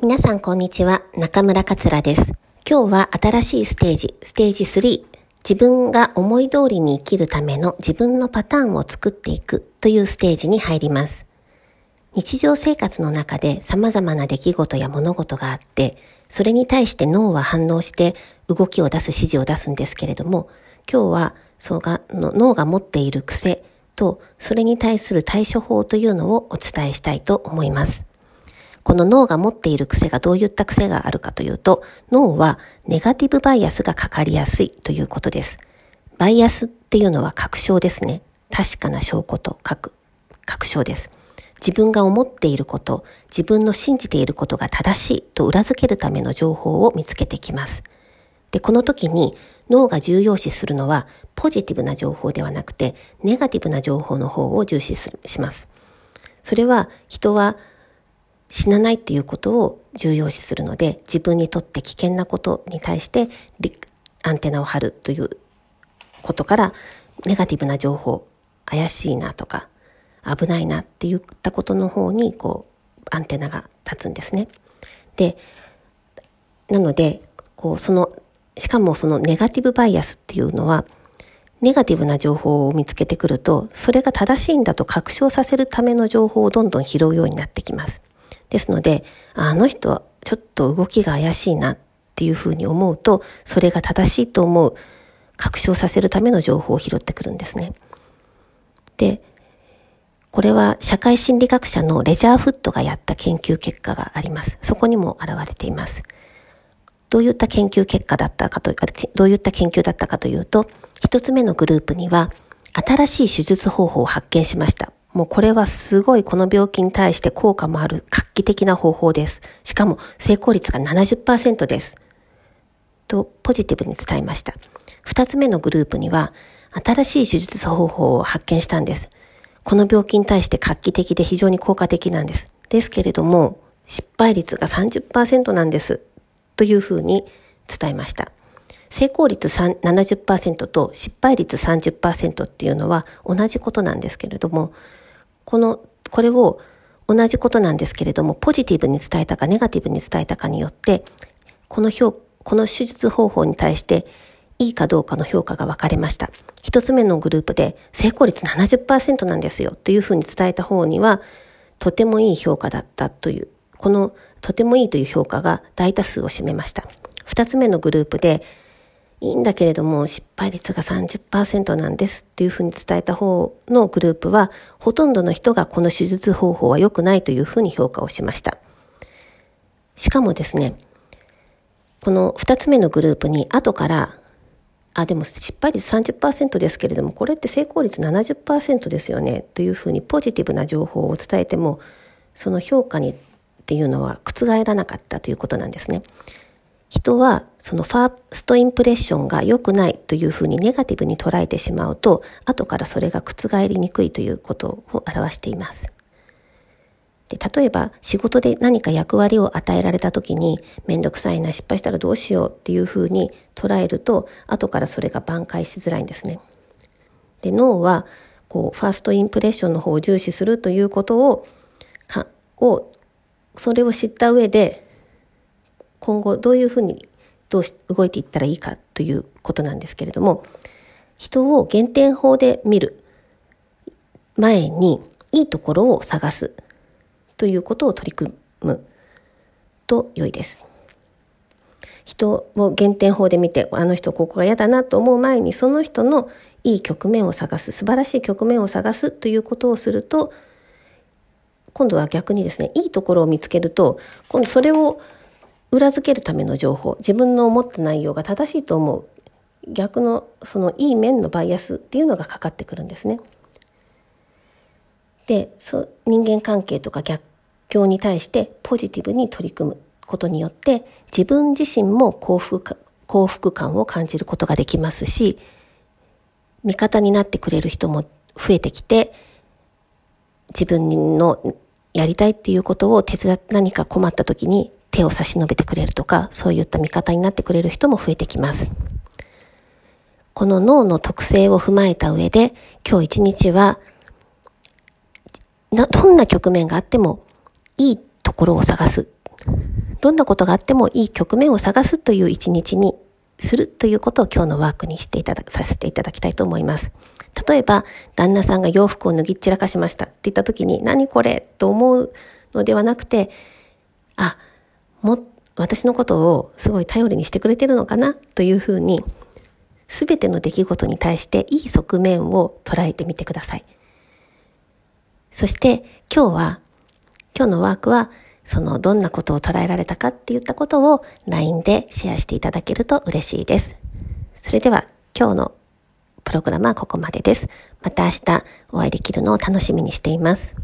皆さんこんにちは、中村桂です。今日は新しいステージ、ステージ3、自分が思い通りに生きるための自分のパターンを作っていくというステージに入ります。日常生活の中で様々な出来事や物事があって、それに対して脳は反応して動きを出す指示を出すんですけれども、今日はそうが脳が持っている癖と、それに対する対処法というのをお伝えしたいと思います。この脳が持っている癖がどういった癖があるかというと、脳はネガティブバイアスがかかりやすいということです。バイアスっていうのは確証ですね。確かな証拠と書く確証です。自分が思っていること、自分の信じていることが正しいと裏付けるための情報を見つけてきます。で、この時に脳が重要視するのはポジティブな情報ではなくてネガティブな情報の方を重視します。それは人は死なないっていうことを重要視するので自分にとって危険なことに対してアンテナを張るということからネガティブな情報怪しいなとか危ないなって言ったことの方にこうアンテナが立つんですね。でなのでこうそのしかもそのネガティブバイアスっていうのはネガティブな情報を見つけてくるとそれが正しいんだと確証させるための情報をどんどん拾うようになってきます。ですので、あの人はちょっと動きが怪しいなっていうふうに思うと、それが正しいと思う、確証させるための情報を拾ってくるんですね。で、これは社会心理学者のレジャーフットがやった研究結果があります。そこにも現れています。どういった研究結果だったかと、どういった研究だったかというと、一つ目のグループには、新しい手術方法を発見しました。もうこれはすごいこの病気に対して効果もある期的な方法です。しかも成功率が70%です。とポジティブに伝えました。二つ目のグループには新しい手術方法を発見したんです。この病気に対して画期的で非常に効果的なんです。ですけれども失敗率が30%なんです。というふうに伝えました。成功率70%と失敗率30%っていうのは同じことなんですけれども、この、これを同じことなんですけれども、ポジティブに伝えたかネガティブに伝えたかによって、この評、この手術方法に対していいかどうかの評価が分かれました。一つ目のグループで成功率70%なんですよというふうに伝えた方には、とてもいい評価だったという、このとてもいいという評価が大多数を占めました。二つ目のグループでいいんだけれども失敗率が30%なんですっていうふうに伝えた方のグループはほとんどの人がこの手術方法は良くないというふうに評価をしました。しかもですね、この2つ目のグループに後からあ、でも失敗率30%ですけれども、これって成功率70%ですよね、というふうにポジティブな情報を伝えても、その評価にっていうのは覆らなかったということなんですね。人はそのファーストインプレッションが良くないというふうにネガティブに捉えてしまうと、後からそれが覆りにくいということを表しています。で例えば仕事で何か役割を与えられた時にめんどくさいな失敗したらどうしようっていうふうに捉えると後からそれが挽回しづらいんですね。で脳はこうファーストインプレッションの方を重視するということをかをそれを知った上で今後どういうふうにどうし動いていったらいいかということなんですけれども人を減点法で見る前にいいところを探すということを取り組むと良いです。人を減点法で見てあの人ここが嫌だなと思う前にその人のいい局面を探す素晴らしい局面を探すということをすると今度は逆にですねいいところを見つけると今度それを裏付けるための情報自分の思った内容が正しいと思う逆のそのいい面のバイアスっていうのがかかってくるんですね。でそ人間関係とか逆境に対してポジティブに取り組むことによって自分自身も幸福幸福感を感じることができますし味方になってくれる人も増えてきて自分のやりたいっていうことを手伝っ何か困った時に手を差し伸べてくれるとか、そういった味方になってくれる人も増えてきます。この脳の特性を踏まえた上で、今日一日は、どんな局面があっても、いいところを探す。どんなことがあってもいい局面を探すという一日にするということを今日のワークにしていたださせていただきたいと思います。例えば、旦那さんが洋服を脱ぎ散らかしましたって言った時に、何これと思うのではなくて、あ、も、私のことをすごい頼りにしてくれてるのかな？というふうに、すべての出来事に対していい側面を捉えてみてください。そして今日は、今日のワークは、そのどんなことを捉えられたか？って言ったことを LINE でシェアしていただけると嬉しいです。それでは今日のプログラムはここまでです。また明日お会いできるのを楽しみにしています。